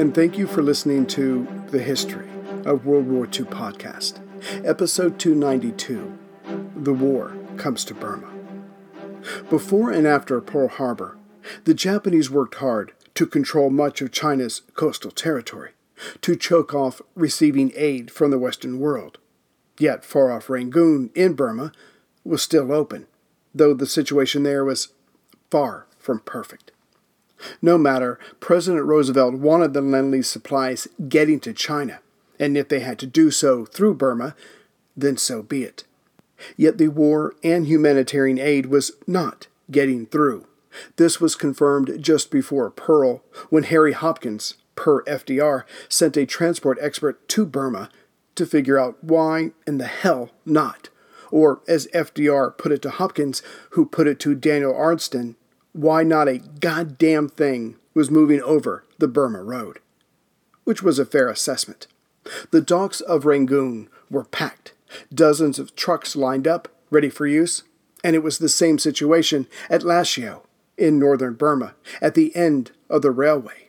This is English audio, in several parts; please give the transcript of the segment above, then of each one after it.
and thank you for listening to The History of World War II podcast, episode 292 The War Comes to Burma. Before and after Pearl Harbor, the Japanese worked hard to control much of China's coastal territory, to choke off receiving aid from the Western world. Yet far off Rangoon in Burma was still open, though the situation there was far from perfect. No matter, President Roosevelt wanted the Lend Lease supplies getting to China, and if they had to do so through Burma, then so be it. Yet the war and humanitarian aid was not getting through. This was confirmed just before Pearl, when Harry Hopkins, per FDR, sent a transport expert to Burma to figure out why in the hell not. Or, as FDR put it to Hopkins, who put it to Daniel Arnstein, why not a goddamn thing was moving over the Burma Road, which was a fair assessment. The docks of Rangoon were packed, dozens of trucks lined up, ready for use, and it was the same situation at Lashio in northern Burma, at the end of the railway.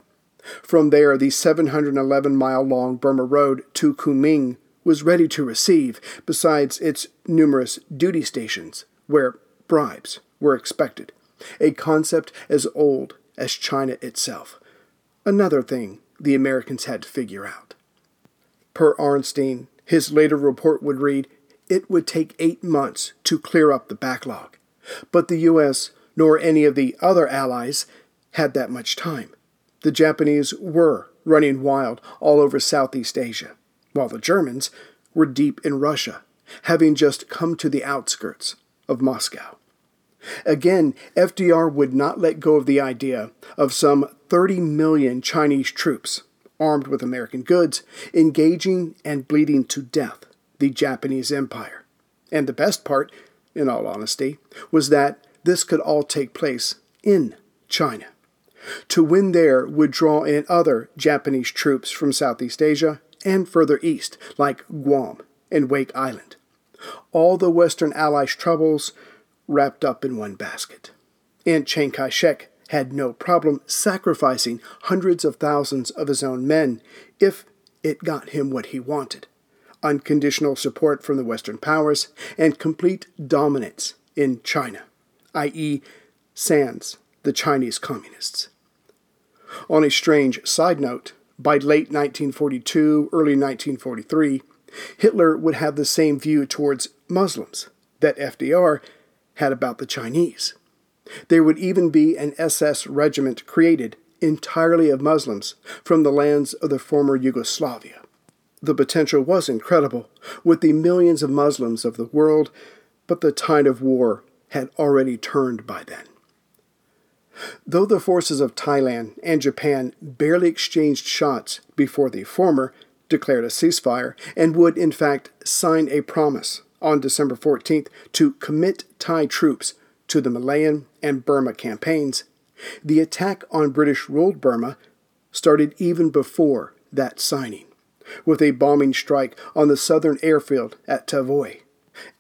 From there, the 711 mile long Burma Road to Kunming was ready to receive, besides its numerous duty stations, where bribes were expected a concept as old as China itself. Another thing the Americans had to figure out. Per Arnstein, his later report would read it would take eight months to clear up the backlog, but the U.S. nor any of the other allies had that much time. The Japanese were running wild all over Southeast Asia, while the Germans were deep in Russia, having just come to the outskirts of Moscow. Again, FDR would not let go of the idea of some 30 million Chinese troops, armed with American goods, engaging and bleeding to death the Japanese Empire. And the best part, in all honesty, was that this could all take place in China. To win there would draw in other Japanese troops from Southeast Asia and further east, like Guam and Wake Island. All the Western Allies' troubles wrapped up in one basket. And Chiang Kai shek had no problem sacrificing hundreds of thousands of his own men if it got him what he wanted unconditional support from the Western powers and complete dominance in China, i.e., sans the Chinese communists. On a strange side note, by late 1942, early 1943, Hitler would have the same view towards Muslims that FDR had about the Chinese. There would even be an SS regiment created entirely of Muslims from the lands of the former Yugoslavia. The potential was incredible, with the millions of Muslims of the world, but the tide of war had already turned by then. Though the forces of Thailand and Japan barely exchanged shots before the former declared a ceasefire and would, in fact, sign a promise on December 14th to commit Thai troops to the Malayan and Burma campaigns, the attack on British ruled Burma started even before that signing, with a bombing strike on the southern airfield at Tavoy,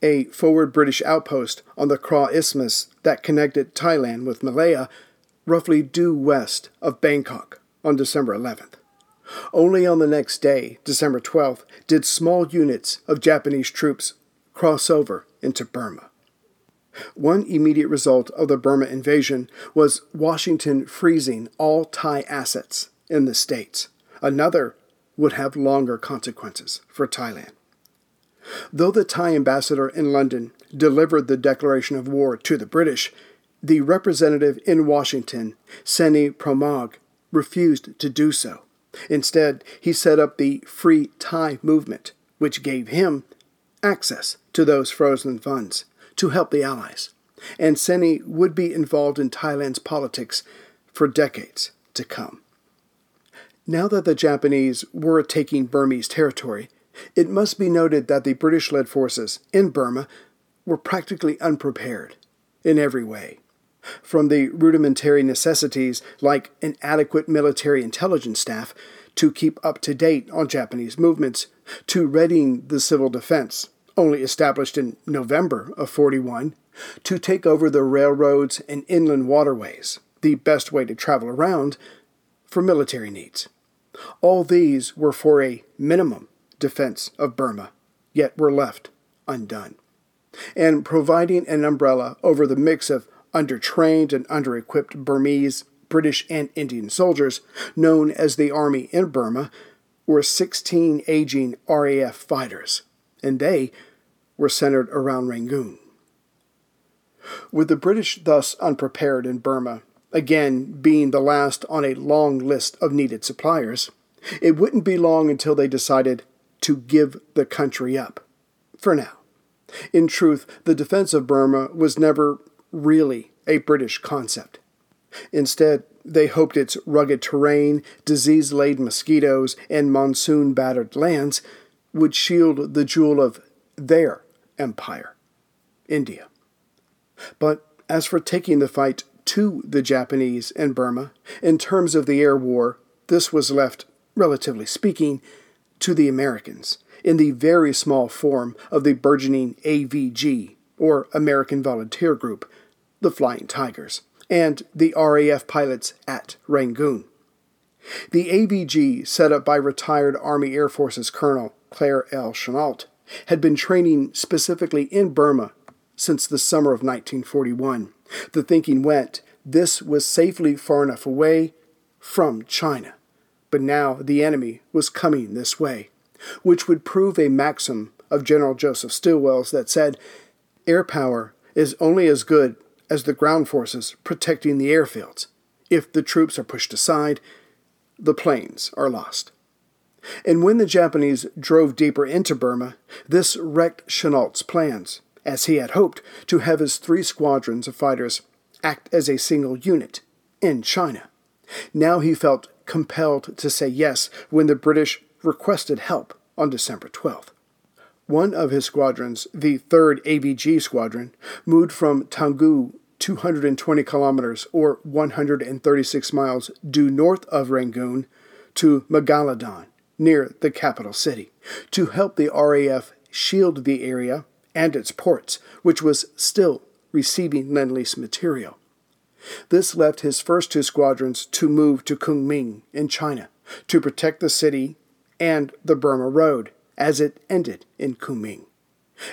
a forward British outpost on the Kra Isthmus that connected Thailand with Malaya, roughly due west of Bangkok on December 11th. Only on the next day, December 12th, did small units of Japanese troops cross over into Burma. One immediate result of the Burma invasion was Washington freezing all Thai assets in the states. Another would have longer consequences for Thailand. Though the Thai ambassador in London delivered the declaration of war to the British, the representative in Washington, Seni Pramoj, refused to do so. Instead, he set up the Free Thai movement, which gave him access to those frozen funds to help the Allies, and Seni would be involved in Thailand's politics for decades to come. Now that the Japanese were taking Burmese territory, it must be noted that the British led forces in Burma were practically unprepared in every way. From the rudimentary necessities like an adequate military intelligence staff to keep up to date on Japanese movements, to readying the civil defense only established in November of 41, to take over the railroads and inland waterways, the best way to travel around, for military needs. All these were for a minimum defense of Burma, yet were left undone. And providing an umbrella over the mix of undertrained and under-equipped Burmese, British, and Indian soldiers, known as the Army in Burma, were 16 aging RAF fighters, and they were centered around Rangoon. With the British thus unprepared in Burma, again being the last on a long list of needed suppliers, it wouldn't be long until they decided to give the country up. For now. In truth, the defense of Burma was never really a British concept. Instead, they hoped its rugged terrain, disease laden mosquitoes, and monsoon battered lands would shield the jewel of their empire, India. But as for taking the fight to the Japanese and Burma, in terms of the air war, this was left, relatively speaking, to the Americans in the very small form of the burgeoning AVG, or American Volunteer Group, the Flying Tigers, and the RAF pilots at Rangoon. The AVG, set up by retired Army Air Forces Colonel Claire L. Chennault, had been training specifically in Burma since the summer of 1941. The thinking went this was safely far enough away from China. But now the enemy was coming this way, which would prove a maxim of General Joseph Stilwell's that said, Air power is only as good as the ground forces protecting the airfields. If the troops are pushed aside, the planes are lost. And when the Japanese drove deeper into Burma, this wrecked Chennault's plans, as he had hoped to have his three squadrons of fighters act as a single unit in China. Now he felt compelled to say yes when the British requested help on December 12th. One of his squadrons, the 3rd AVG Squadron, moved from Taungoo 220 kilometers or 136 miles due north of Rangoon to Mingaladon, near the capital city, to help the RAF shield the area and its ports, which was still receiving Lend Lease material. This left his first two squadrons to move to Kunming in China to protect the city and the Burma Road as it ended in Kunming.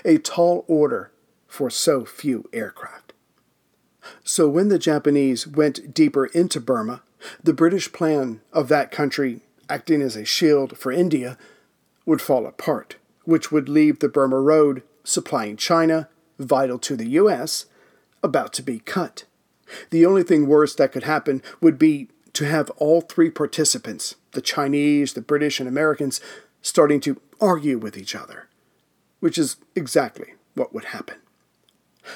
A tall order for so few aircraft. So when the Japanese went deeper into Burma, the British plan of that country acting as a shield for India would fall apart, which would leave the Burma Road supplying China, vital to the U.S., about to be cut. The only thing worse that could happen would be to have all three participants, the Chinese, the British, and Americans, starting to argue with each other, which is exactly what would happen.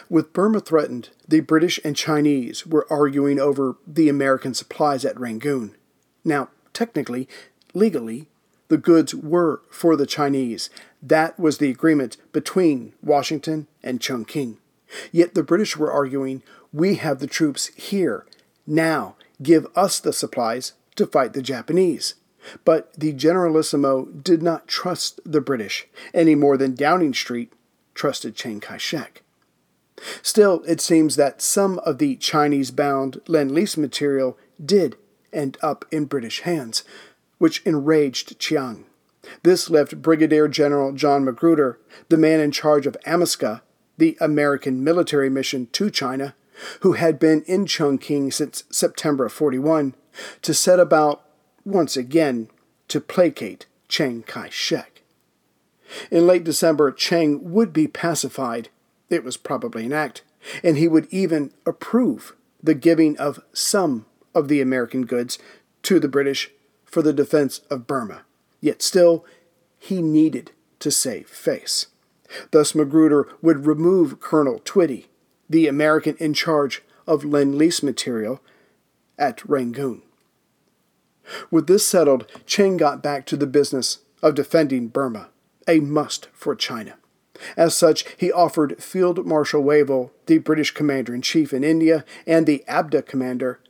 With Burma threatened, the British and Chinese were arguing over the American supplies at Rangoon. Now, technically, legally, the goods were for the Chinese. That was the agreement between Washington and Chongqing. Yet the British were arguing, we have the troops here. Now, give us the supplies to fight the Japanese. But the Generalissimo did not trust the British any more than Downing Street trusted Chiang Kai shek. Still, it seems that some of the Chinese bound Lend Lease material did end up in British hands, which enraged Chiang. This left Brigadier General John Magruder, the man in charge of AMMISCA, the American military mission to China, who had been in Chongqing since September of 41, to set about, once again, to placate Chiang Kai shek. In late December, Chiang would be pacified, it was probably an act, and he would even approve the giving of some of the American goods to the British for the defense of Burma. Yet still, he needed to save face. Thus, Magruder would remove Colonel Twitty, the American in charge of Lend Lease material, at Rangoon. With this settled, Chiang got back to the business of defending Burma, a must for China. As such, he offered Field Marshal Wavell, the British commander in chief in India, and the ABDA commander,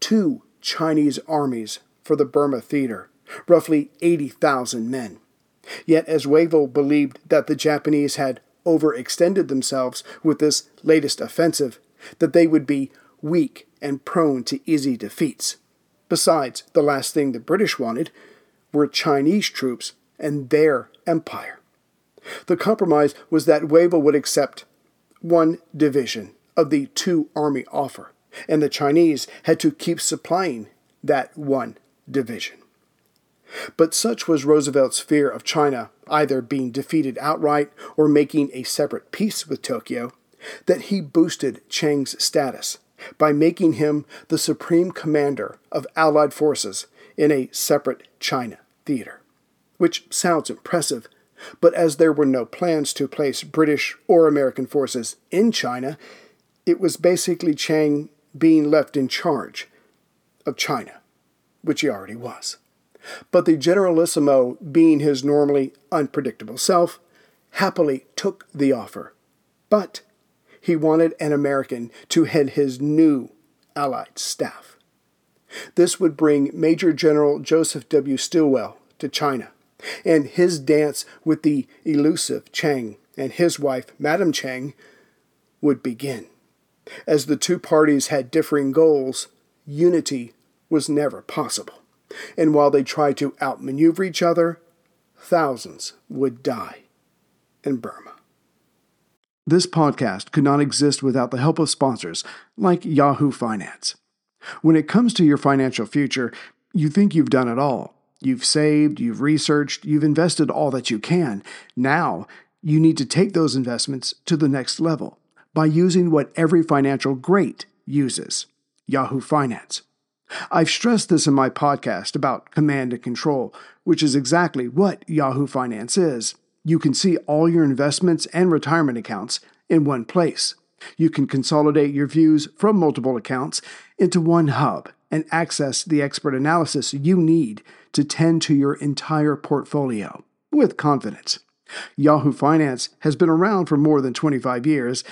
two Chinese armies for the Burma theater, roughly 80,000 men. Yet, as Wavell believed that the Japanese had overextended themselves with this latest offensive, that they would be weak and prone to easy defeats. Besides, the last thing the British wanted were Chinese troops and their empire. The compromise was that Wavell would accept one division of the two army offer, and the Chinese had to keep supplying that one division. But such was Roosevelt's fear of China either being defeated outright or making a separate peace with Tokyo that he boosted Chiang's status by making him the supreme commander of Allied forces in a separate China theater. Which sounds impressive, but as there were no plans to place British or American forces in China, it was basically Chiang being left in charge of China, which he already was. But the Generalissimo, being his normally unpredictable self, happily took the offer. But he wanted an American to head his new Allied staff. This would bring Major General Joseph W. Stilwell to China, and his dance with the elusive Chiang and his wife, Madame Chiang, would begin. As the two parties had differing goals, unity was never possible. And while they tried to outmaneuver each other, thousands would die in Burma. This podcast could not exist without the help of sponsors like Yahoo Finance. When it comes to your financial future, you think you've done it all. You've saved, you've researched, you've invested all that you can. Now, you need to take those investments to the next level by using what every financial great uses Yahoo Finance. I've stressed this in my podcast about command and control, which is exactly what Yahoo Finance is. You can see all your investments and retirement accounts in one place. You can consolidate your views from multiple accounts into one hub and access the expert analysis you need to tend to your entire portfolio with confidence. Yahoo Finance has been around for more than 25 years,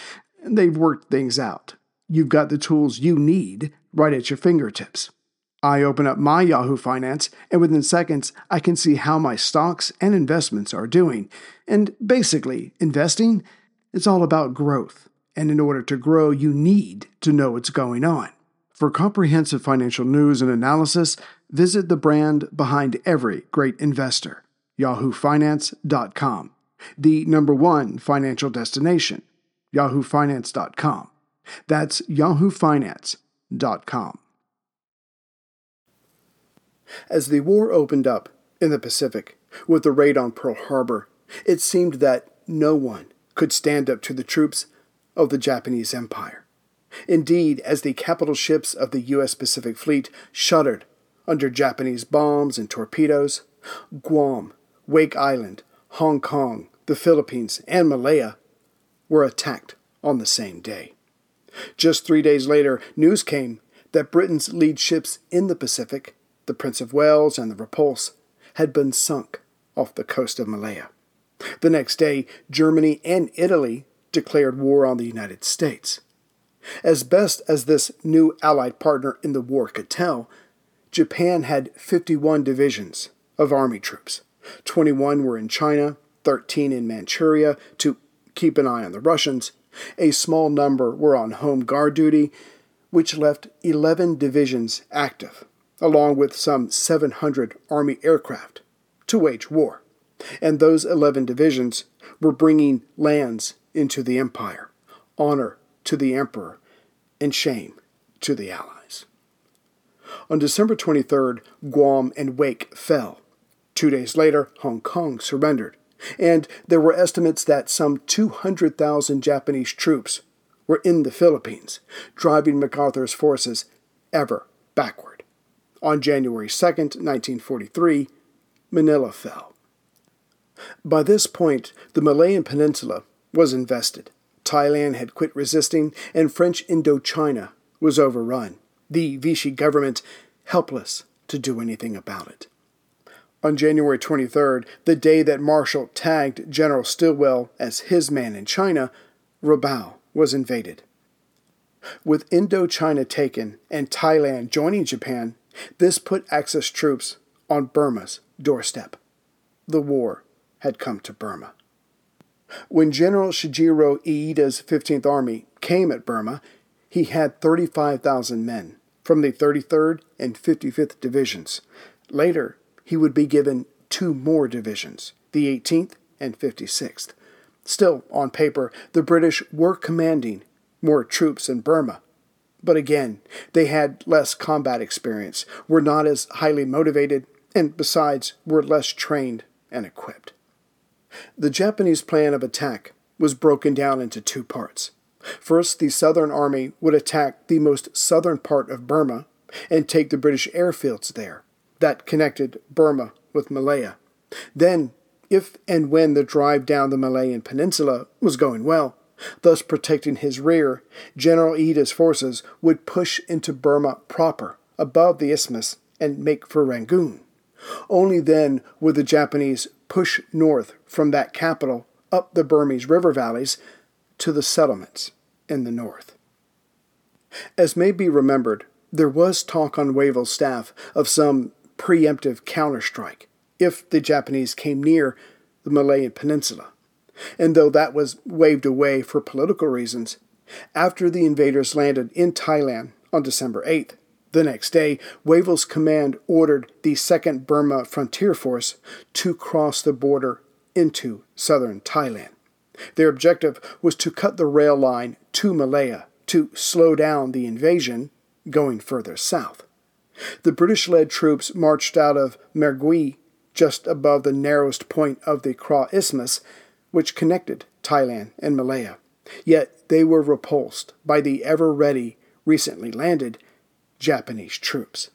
and they've worked things out. You've got the tools you need right at your fingertips. I open up my Yahoo Finance, and within seconds, I can see how my stocks and investments are doing. And basically, investing is all about growth. And in order to grow, you need to know what's going on. For comprehensive financial news and analysis, visit the brand behind every great investor, yahoofinance.com, the number one financial destination, yahoofinance.com. That's yahoofinance.com. As the war opened up in the Pacific with the raid on Pearl Harbor, it seemed that no one could stand up to the troops of the Japanese Empire. Indeed, as the capital ships of the U.S. Pacific Fleet shuddered under Japanese bombs and torpedoes, Guam, Wake Island, Hong Kong, the Philippines, and Malaya were attacked on the same day. Just three days later, news came that Britain's lead ships in the Pacific, the Prince of Wales and the Repulse, had been sunk off the coast of Malaya. The next day, Germany and Italy declared war on the United States. As best as this new Allied partner in the war could tell, Japan had 51 divisions of army troops. 21 were in China, 13 in Manchuria to keep an eye on the Russians. A small number were on home guard duty, which left 11 divisions active, along with some 700 Army aircraft, to wage war. And those 11 divisions were bringing lands into the empire, honor to the emperor, and shame to the Allies. On December 23rd, Guam and Wake fell. Two days later, Hong Kong surrendered, and there were estimates that some 200,000 Japanese troops were in the Philippines, driving MacArthur's forces ever backward. On January 2nd, 1943, Manila fell. By this point, the Malayan Peninsula was invested. Thailand had quit resisting, and French Indochina was overrun, the Vichy government helpless to do anything about it. On January 23rd, the day that Marshall tagged General Stilwell as his man in China, Rabaul was invaded. With Indochina taken and Thailand joining Japan, this put Axis troops on Burma's doorstep. The war had come to Burma. When General Shigeo Iida's 15th Army came at Burma, he had 35,000 men from the 33rd and 55th Divisions. Later, he would be given two more divisions, the 18th and 56th. Still, on paper, the British were commanding more troops in Burma. But again, they had less combat experience, were not as highly motivated, and besides, were less trained and equipped. The Japanese plan of attack was broken down into two parts. First, the Southern Army would attack the most southern part of Burma and take the British airfields there that connected Burma with Malaya. Then, if and when the drive down the Malayan Peninsula was going well, thus protecting his rear, General Iida's forces would push into Burma proper, above the isthmus, and make for Rangoon. Only then would the Japanese push north from that capital up the Burmese river valleys to the settlements in the north. As may be remembered, there was talk on Wavell's staff of some preemptive counterstrike if the Japanese came near the Malayan Peninsula. And though that was waved away for political reasons, after the invaders landed in Thailand on December 8th, the next day, Wavell's command ordered the 2nd Burma Frontier Force to cross the border into southern Thailand. Their objective was to cut the rail line to Malaya to slow down the invasion going further south. The British led troops marched out of Mergui just above the narrowest point of the Kra Isthmus, which connected Thailand and Malaya. Yet they were repulsed by the ever ready, recently landed Japanese troops.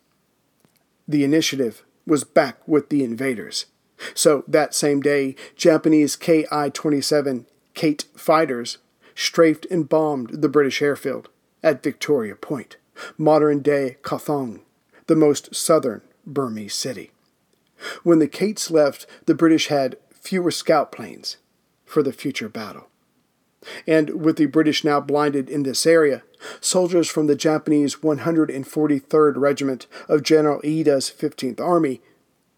The initiative was back with the invaders. So that same day, Japanese Ki 27 Kate fighters strafed and bombed the British airfield at Victoria Point, modern day Kawthaung, the most southern Burmese city. When the Kates left, the British had fewer scout planes for the future battle. And with the British now blinded in this area, soldiers from the Japanese 143rd Regiment of General Iida's 15th Army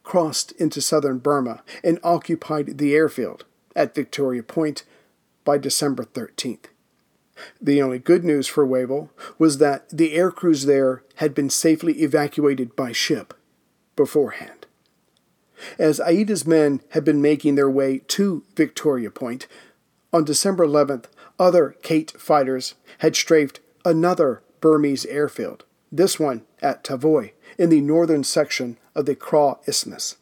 crossed into southern Burma and occupied the airfield at Victoria Point by December 13th. The only good news for Wavell was that the air crews there had been safely evacuated by ship beforehand. As Iida's men had been making their way to Victoria Point, on December 11th, other Kate fighters had strafed another Burmese airfield, this one at Tavoy, in the northern section of the Kra Isthmus.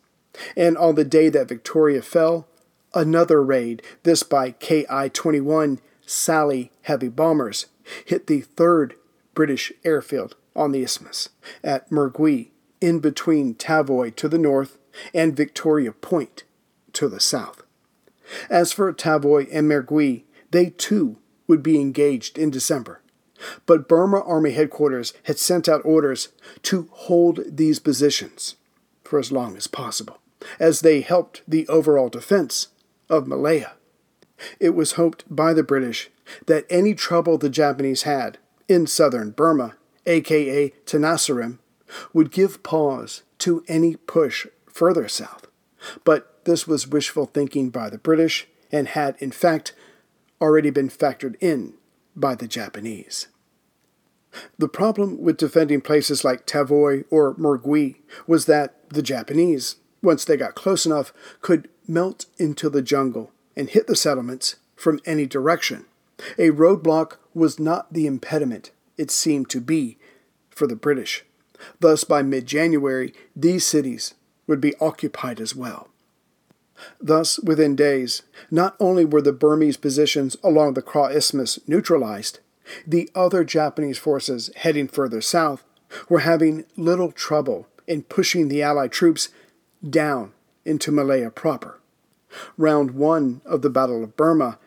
And on the day that Victoria fell, another raid, this by Ki 21 Sally heavy bombers, hit the third British airfield on the isthmus at Mergui, in between Tavoy to the north and Victoria Point to the south. As for Tavoy and Mergui, they too would be engaged in December. But Burma Army Headquarters had sent out orders to hold these positions for as long as possible, as they helped the overall defense of Malaya. It was hoped by the British that any trouble the Japanese had in southern Burma, aka Tenasserim, would give pause to any push further south. But this was wishful thinking by the British and had, in fact, already been factored in by the Japanese. The problem with defending places like Tavoy or Mergui was that the Japanese, once they got close enough, could melt into the jungle and hit the settlements from any direction. A roadblock was not the impediment it seemed to be for the British. Thus, by mid January, these cities would be occupied as well. Thus, within days, not only were the Burmese positions along the Kra Isthmus neutralized, the other Japanese forces heading further south were having little trouble in pushing the Allied troops down into Malaya proper. Round one of the Battle of Burma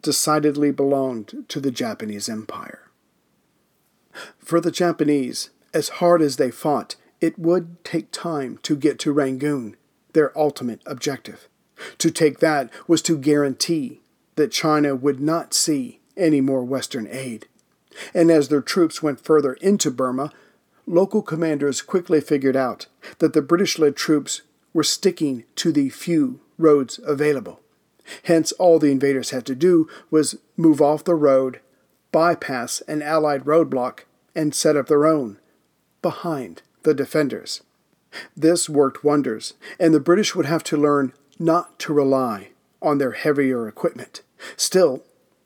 decidedly belonged to the Japanese Empire. For the Japanese, as hard as they fought, it would take time to get to Rangoon their ultimate objective. To take that was to guarantee that China would not see any more Western aid. And as their troops went further into Burma, local commanders quickly figured out that the British led troops were sticking to the few roads available. Hence, all the invaders had to do was move off the road, bypass an Allied roadblock, and set up their own behind the defenders. This worked wonders, and the British would have to learn not to rely on their heavier equipment. Still,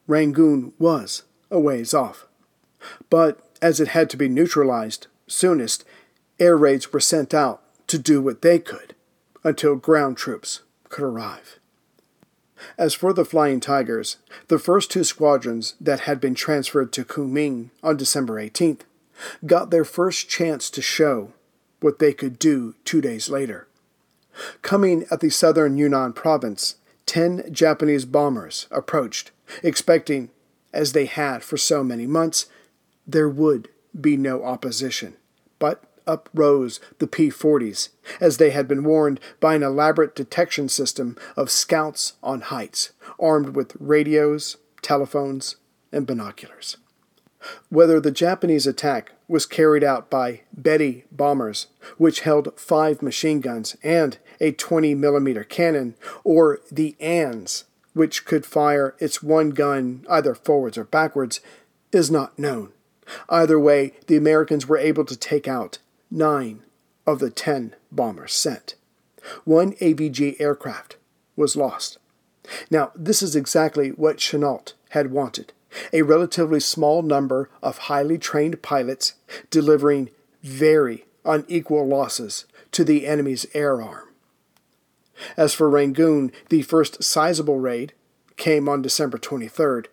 Rangoon was a ways off. But as it had to be neutralized soonest, air raids were sent out to do what they could until ground troops could arrive. As for the Flying Tigers, the first two squadrons that had been transferred to Kunming on December 18th got their first chance to show what they could do two days later. Coming at the southern Yunnan province, ten Japanese bombers approached, expecting, as they had for so many months, there would be no opposition. But up rose the P 40s, as they had been warned by an elaborate detection system of scouts on heights, armed with radios, telephones, and binoculars. Whether the Japanese attack was carried out by Betty bombers, which held five machine guns and a 20 millimeter cannon, or the ANS, which could fire its one gun either forwards or backwards, is not known. Either way, the Americans were able to take out nine of the ten bombers sent. One AVG aircraft was lost. Now, this is exactly what Chennault had wanted a relatively small number of highly trained pilots delivering very unequal losses to the enemy's air arm. As for Rangoon, the first sizable raid came on December 23rd.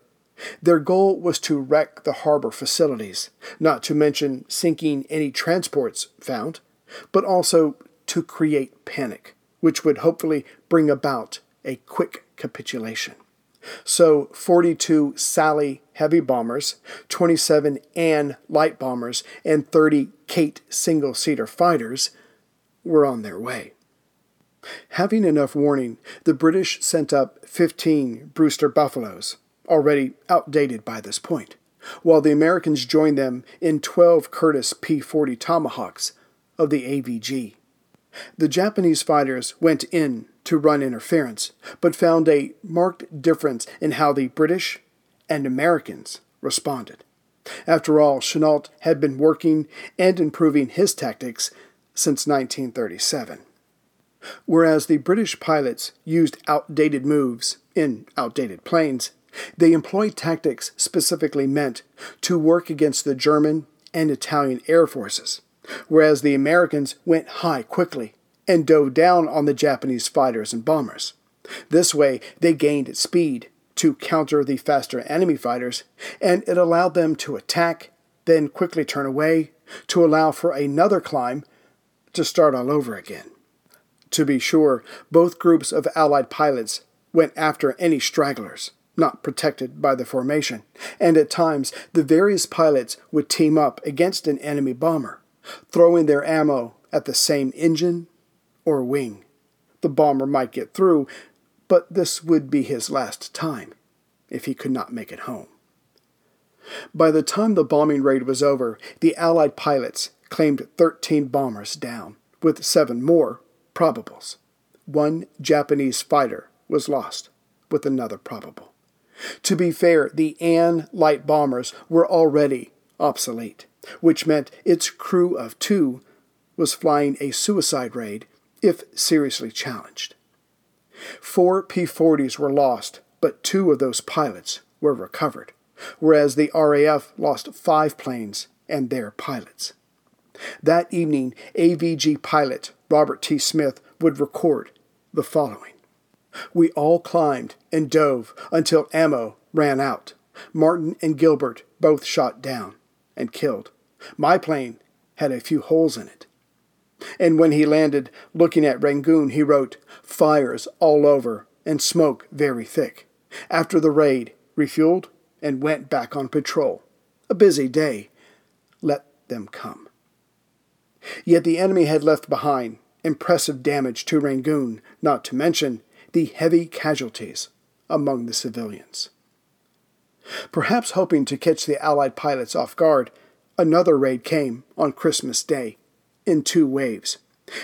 Their goal was to wreck the harbor facilities, not to mention sinking any transports found, but also to create panic, which would hopefully bring about a quick capitulation. So 42 Sally heavy bombers, 27 Anne light bombers, and 30 Kate single seater fighters were on their way. Having enough warning, the British sent up 15 Brewster Buffaloes, already outdated by this point, while the Americans joined them in 12 Curtiss P 40 Tomahawks of the AVG. The Japanese fighters went in to run interference, but found a marked difference in how the British and Americans responded. After all, Chennault had been working and improving his tactics since 1937. Whereas the British pilots used outdated moves in outdated planes, they employed tactics specifically meant to work against the German and Italian air forces, whereas the Americans went high quickly and dove down on the Japanese fighters and bombers. This way, they gained speed to counter the faster enemy fighters, and it allowed them to attack, then quickly turn away, to allow for another climb to start all over again. To be sure, both groups of Allied pilots went after any stragglers, not protected by the formation, and at times the various pilots would team up against an enemy bomber, throwing their ammo at the same engine or wing. The bomber might get through, but this would be his last time if he could not make it home. By the time the bombing raid was over, the Allied pilots claimed 13 bombers down, with seven more probables. One Japanese fighter was lost, with another probable. To be fair, the Anne light bombers were already obsolete, which meant its crew of two was flying a suicide raid if seriously challenged. Four P 40s were lost, but two of those pilots were recovered, whereas the RAF lost five planes and their pilots. That evening, AVG pilot Robert T. Smith would record the following We all climbed and dove until ammo ran out. Martin and Gilbert both shot down and killed. My plane had a few holes in it. And when he landed, looking at Rangoon, he wrote, Fires all over and smoke very thick. After the raid, refueled and went back on patrol. A busy day. Let them come. Yet the enemy had left behind impressive damage to Rangoon, not to mention the heavy casualties among the civilians. Perhaps hoping to catch the Allied pilots off guard, another raid came on Christmas Day in two waves.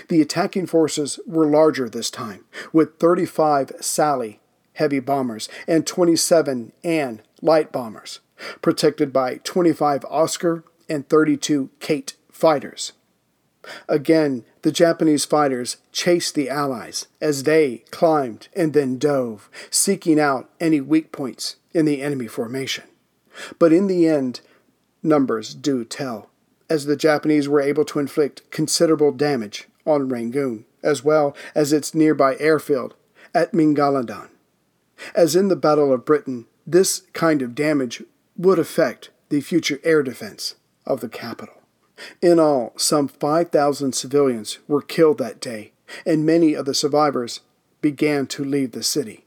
The attacking forces were larger this time, with 35 Sally heavy bombers and 27 Anne light bombers, protected by 25 Oscar and 32 Kate fighters. Again, the Japanese fighters chased the Allies as they climbed and then dove, seeking out any weak points in the enemy formation. But in the end, numbers do tell, as the Japanese were able to inflict considerable damage on Rangoon, as well as its nearby airfield at Mingaladon. As in the Battle of Britain, this kind of damage would affect the future air defense of the capital. In all, some 5,000 civilians were killed that day, and many of the survivors began to leave the city.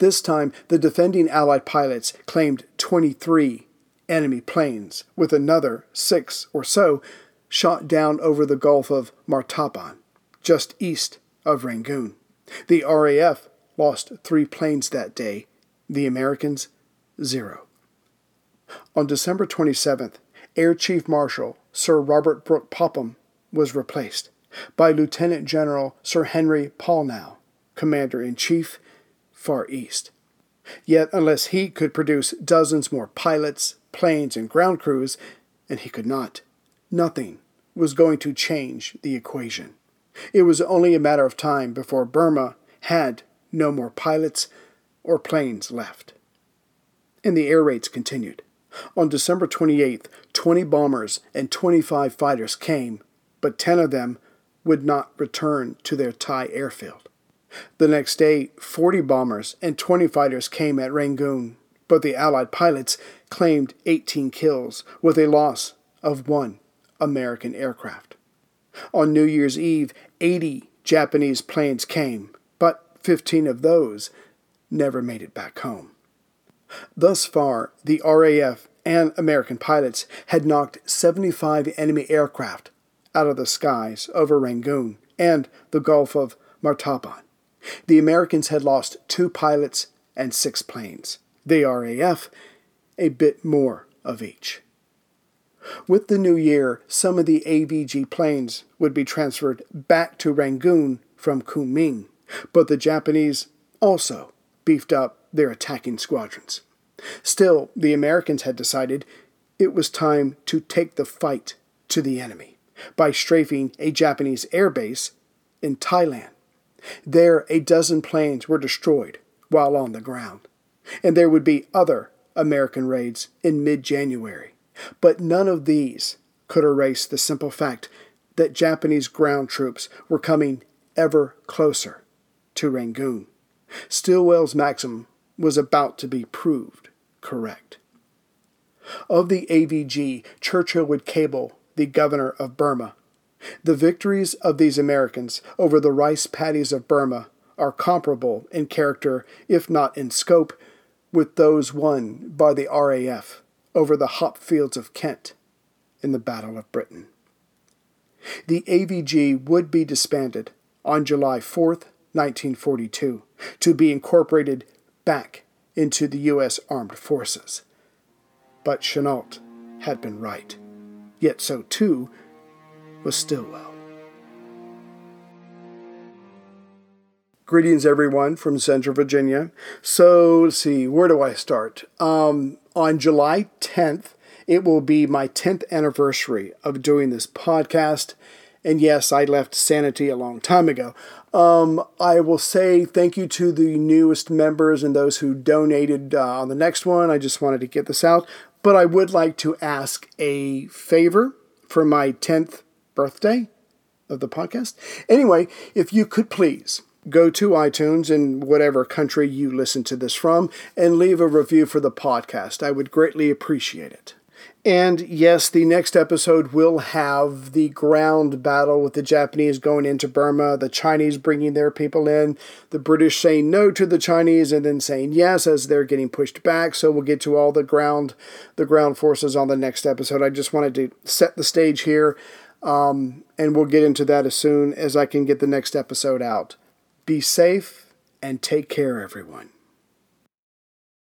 This time, the defending Allied pilots claimed 23 enemy planes, with another six or so shot down over the Gulf of Martaban, just east of Rangoon. The RAF lost three planes that day, the Americans, zero. On December 27th, Air Chief Marshal Sir Robert Brooke Popham was replaced by Lieutenant General Sir Henry Pownall, Commander in Chief, Far East. Yet, unless he could produce dozens more pilots, planes, and ground crews, and he could not, nothing was going to change the equation. It was only a matter of time before Burma had no more pilots or planes left. And the air raids continued. On December 28th, 20 bombers and 25 fighters came, but 10 of them would not return to their Thai airfield. The next day, 40 bombers and 20 fighters came at Rangoon, but the Allied pilots claimed 18 kills with a loss of one American aircraft. On New Year's Eve, 80 Japanese planes came, but 15 of those never made it back home. Thus far, the RAF and American pilots had knocked 75 enemy aircraft out of the skies over Rangoon and the Gulf of Martaban. The Americans had lost two pilots and six planes. The RAF, a bit more of each. With the new year, some of the AVG planes would be transferred back to Rangoon from Kunming, but the Japanese also beefed up their attacking squadrons. Still, the Americans had decided it was time to take the fight to the enemy by strafing a Japanese airbase in Thailand. There, a dozen planes were destroyed while on the ground, and there would be other American raids in mid January. But none of these could erase the simple fact that Japanese ground troops were coming ever closer to Rangoon. Stilwell's maxim was about to be proved correct. Of the AVG, Churchill would cable the governor of Burma. The victories of these Americans over the rice paddies of Burma are comparable in character, if not in scope, with those won by the RAF over the hop fields of Kent in the Battle of Britain. The AVG would be disbanded on July 4th, 1942 to be incorporated back into the U.S. Armed Forces. But Chennault had been right. Yet so too was Stilwell. Greetings, everyone, from Central Virginia. So, let's see, where do I start? Um, on July 10th, it will be my 10th anniversary of doing this podcast. And yes, I left Sanity a long time ago. Um, I will say thank you to the newest members and those who donated uh, on the next one. I just wanted to get this out. But I would like to ask a favor for my 10th birthday of the podcast. Anyway, if you could please go to iTunes in whatever country you listen to this from and leave a review for the podcast. I would greatly appreciate it. And yes, the next episode will have the ground battle with the Japanese going into Burma, the Chinese bringing their people in, the British saying no to the Chinese and then saying yes as they're getting pushed back. So we'll get to all the ground the ground forces on the next episode. I just wanted to set the stage here, um, and we'll get into that as soon as I can get the next episode out. Be safe and take care, everyone.